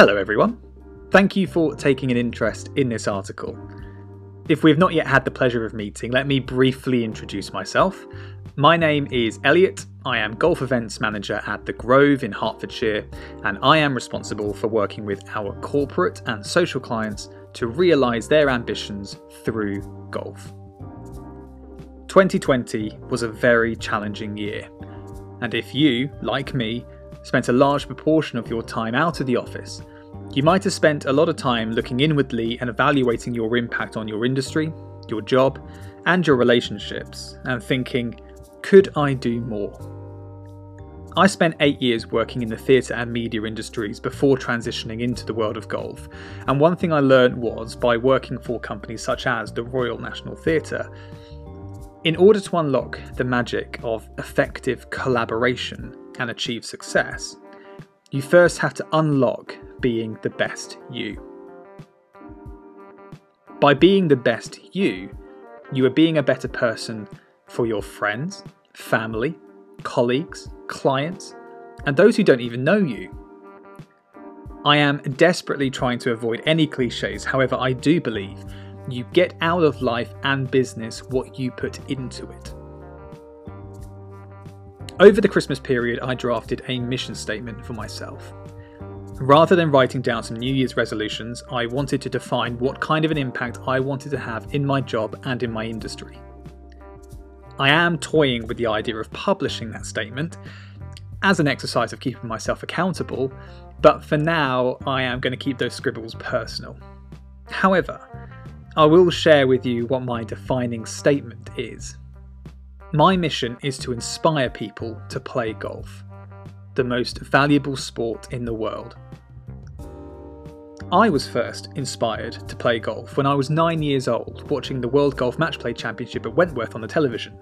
Hello, everyone. Thank you for taking an interest in this article. If we have not yet had the pleasure of meeting, let me briefly introduce myself. My name is Elliot. I am Golf Events Manager at The Grove in Hertfordshire, and I am responsible for working with our corporate and social clients to realise their ambitions through golf. 2020 was a very challenging year, and if you, like me, spent a large proportion of your time out of the office, you might have spent a lot of time looking inwardly and evaluating your impact on your industry, your job, and your relationships, and thinking, could I do more? I spent eight years working in the theatre and media industries before transitioning into the world of golf, and one thing I learned was by working for companies such as the Royal National Theatre, in order to unlock the magic of effective collaboration and achieve success, you first have to unlock being the best you. By being the best you, you are being a better person for your friends, family, colleagues, clients, and those who don't even know you. I am desperately trying to avoid any cliches, however, I do believe you get out of life and business what you put into it. Over the Christmas period, I drafted a mission statement for myself. Rather than writing down some New Year's resolutions, I wanted to define what kind of an impact I wanted to have in my job and in my industry. I am toying with the idea of publishing that statement as an exercise of keeping myself accountable, but for now I am going to keep those scribbles personal. However, I will share with you what my defining statement is. My mission is to inspire people to play golf, the most valuable sport in the world. I was first inspired to play golf when I was nine years old, watching the World Golf Match Play Championship at Wentworth on the television.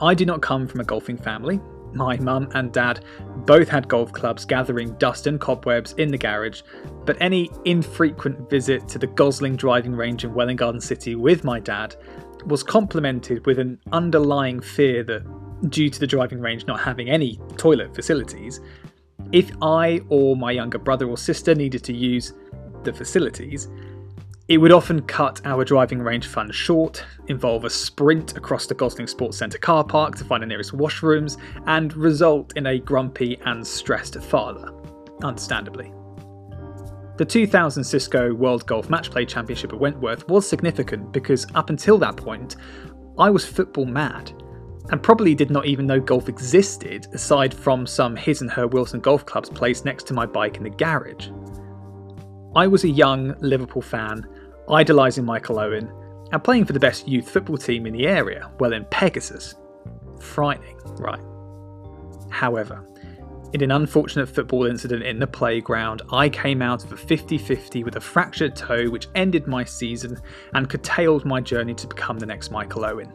I do not come from a golfing family. My mum and dad both had golf clubs gathering dust and cobwebs in the garage, but any infrequent visit to the Gosling driving range in Welwyn Garden City with my dad was complemented with an underlying fear that, due to the driving range not having any toilet facilities, if I or my younger brother or sister needed to use the facilities, it would often cut our driving range fun short, involve a sprint across the Gosling Sports Centre car park to find the nearest washrooms, and result in a grumpy and stressed father, understandably. The 2000 Cisco World Golf Matchplay Championship at Wentworth was significant because up until that point, I was football mad and probably did not even know golf existed aside from some his and her Wilson golf clubs placed next to my bike in the garage. I was a young Liverpool fan, idolising Michael Owen, and playing for the best youth football team in the area, Welwyn Pegasus. Frightening, right? However, in an unfortunate football incident in the playground, I came out of a 50 50 with a fractured toe, which ended my season and curtailed my journey to become the next Michael Owen.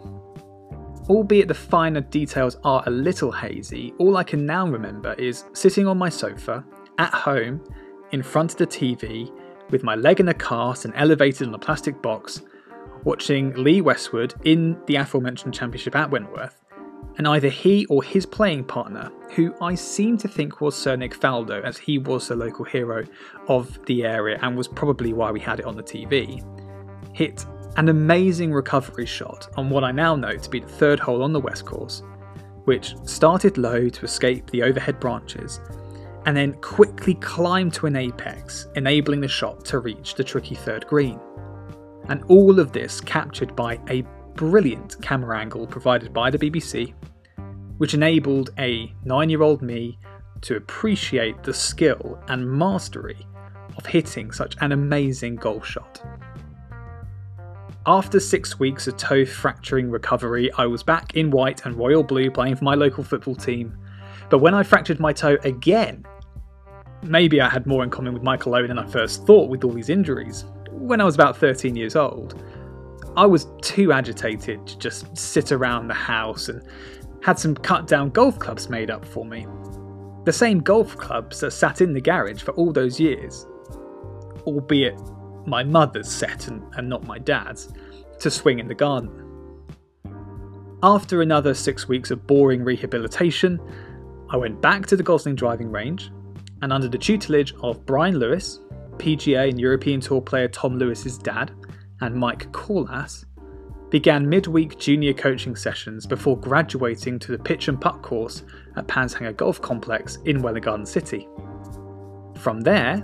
Albeit the finer details are a little hazy, all I can now remember is sitting on my sofa, at home, in front of the TV with my leg in a cast and elevated on a plastic box, watching Lee Westwood in the aforementioned championship at Wentworth, and either he or his playing partner, who I seem to think was Sir Nick Faldo, as he was the local hero of the area and was probably why we had it on the TV, hit an amazing recovery shot on what I now know to be the third hole on the West course, which started low to escape the overhead branches and then quickly climb to an apex, enabling the shot to reach the tricky third green. And all of this captured by a brilliant camera angle provided by the BBC, which enabled a nine year old me to appreciate the skill and mastery of hitting such an amazing golf shot. After six weeks of toe fracturing recovery, I was back in white and royal blue playing for my local football team. But when I fractured my toe again Maybe I had more in common with Michael Owen than I first thought with all these injuries. When I was about 13 years old, I was too agitated to just sit around the house and had some cut down golf clubs made up for me. The same golf clubs that sat in the garage for all those years, albeit my mother's set and, and not my dad's, to swing in the garden. After another six weeks of boring rehabilitation, I went back to the Gosling driving range and under the tutelage of Brian Lewis, PGA and European Tour player Tom Lewis's dad, and Mike Corlass, began midweek junior coaching sessions before graduating to the pitch and putt course at Panshanger Golf Complex in Welwyn City. From there,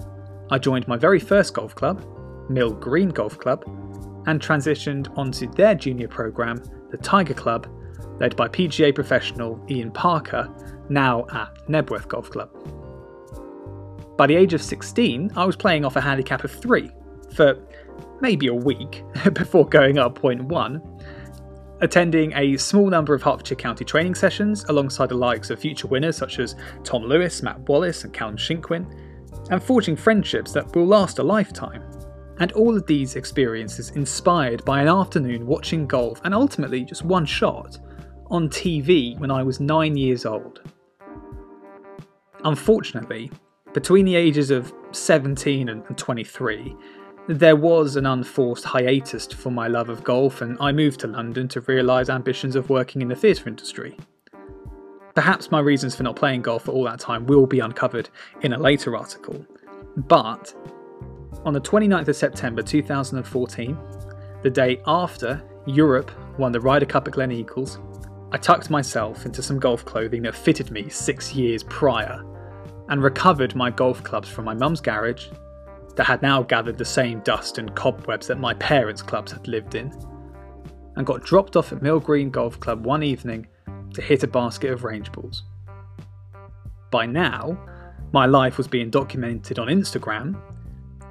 I joined my very first golf club, Mill Green Golf Club, and transitioned onto their junior program, the Tiger Club, led by PGA professional Ian Parker, now at Knebworth Golf Club. By the age of 16, I was playing off a handicap of 3 for maybe a week before going up 0.1, attending a small number of Hertfordshire County training sessions alongside the likes of future winners such as Tom Lewis, Matt Wallace, and Callum Shinkwin, and forging friendships that will last a lifetime. And all of these experiences inspired by an afternoon watching golf and ultimately just one shot on TV when I was nine years old. Unfortunately, between the ages of 17 and 23, there was an unforced hiatus for my love of golf, and I moved to London to realise ambitions of working in the theatre industry. Perhaps my reasons for not playing golf for all that time will be uncovered in a later article, but on the 29th of September 2014, the day after Europe won the Ryder Cup at Gleneagles, I tucked myself into some golf clothing that fitted me six years prior and recovered my golf clubs from my mum's garage that had now gathered the same dust and cobwebs that my parents' clubs had lived in, and got dropped off at Mill Green Golf Club one evening to hit a basket of range balls. By now, my life was being documented on Instagram,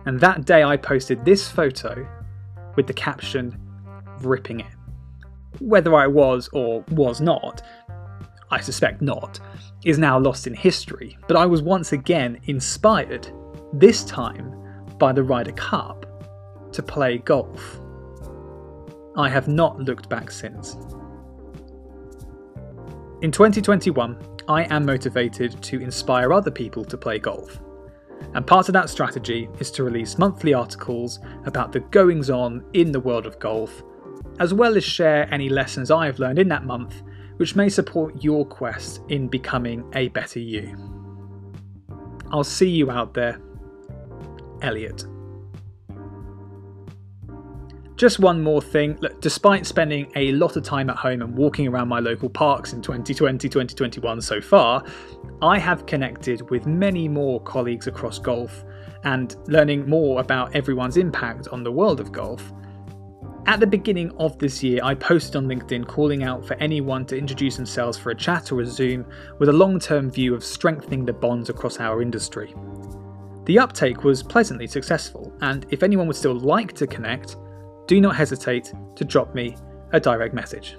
and that day I posted this photo with the caption, ripping it. Whether I was or was not, I suspect not, is now lost in history, but I was once again inspired, this time by the Ryder Cup, to play golf. I have not looked back since. In 2021, I am motivated to inspire other people to play golf. And part of that strategy is to release monthly articles about the goings on in the world of golf, as well as share any lessons I have learned in that month which may support your quest in becoming a better you. I'll see you out there, Elliot. Just one more thing, Look, despite spending a lot of time at home and walking around my local parks in 2020 2021 so far, I have connected with many more colleagues across golf and learning more about everyone's impact on the world of golf. At the beginning of this year, I posted on LinkedIn calling out for anyone to introduce themselves for a chat or a Zoom with a long term view of strengthening the bonds across our industry. The uptake was pleasantly successful, and if anyone would still like to connect, do not hesitate to drop me a direct message.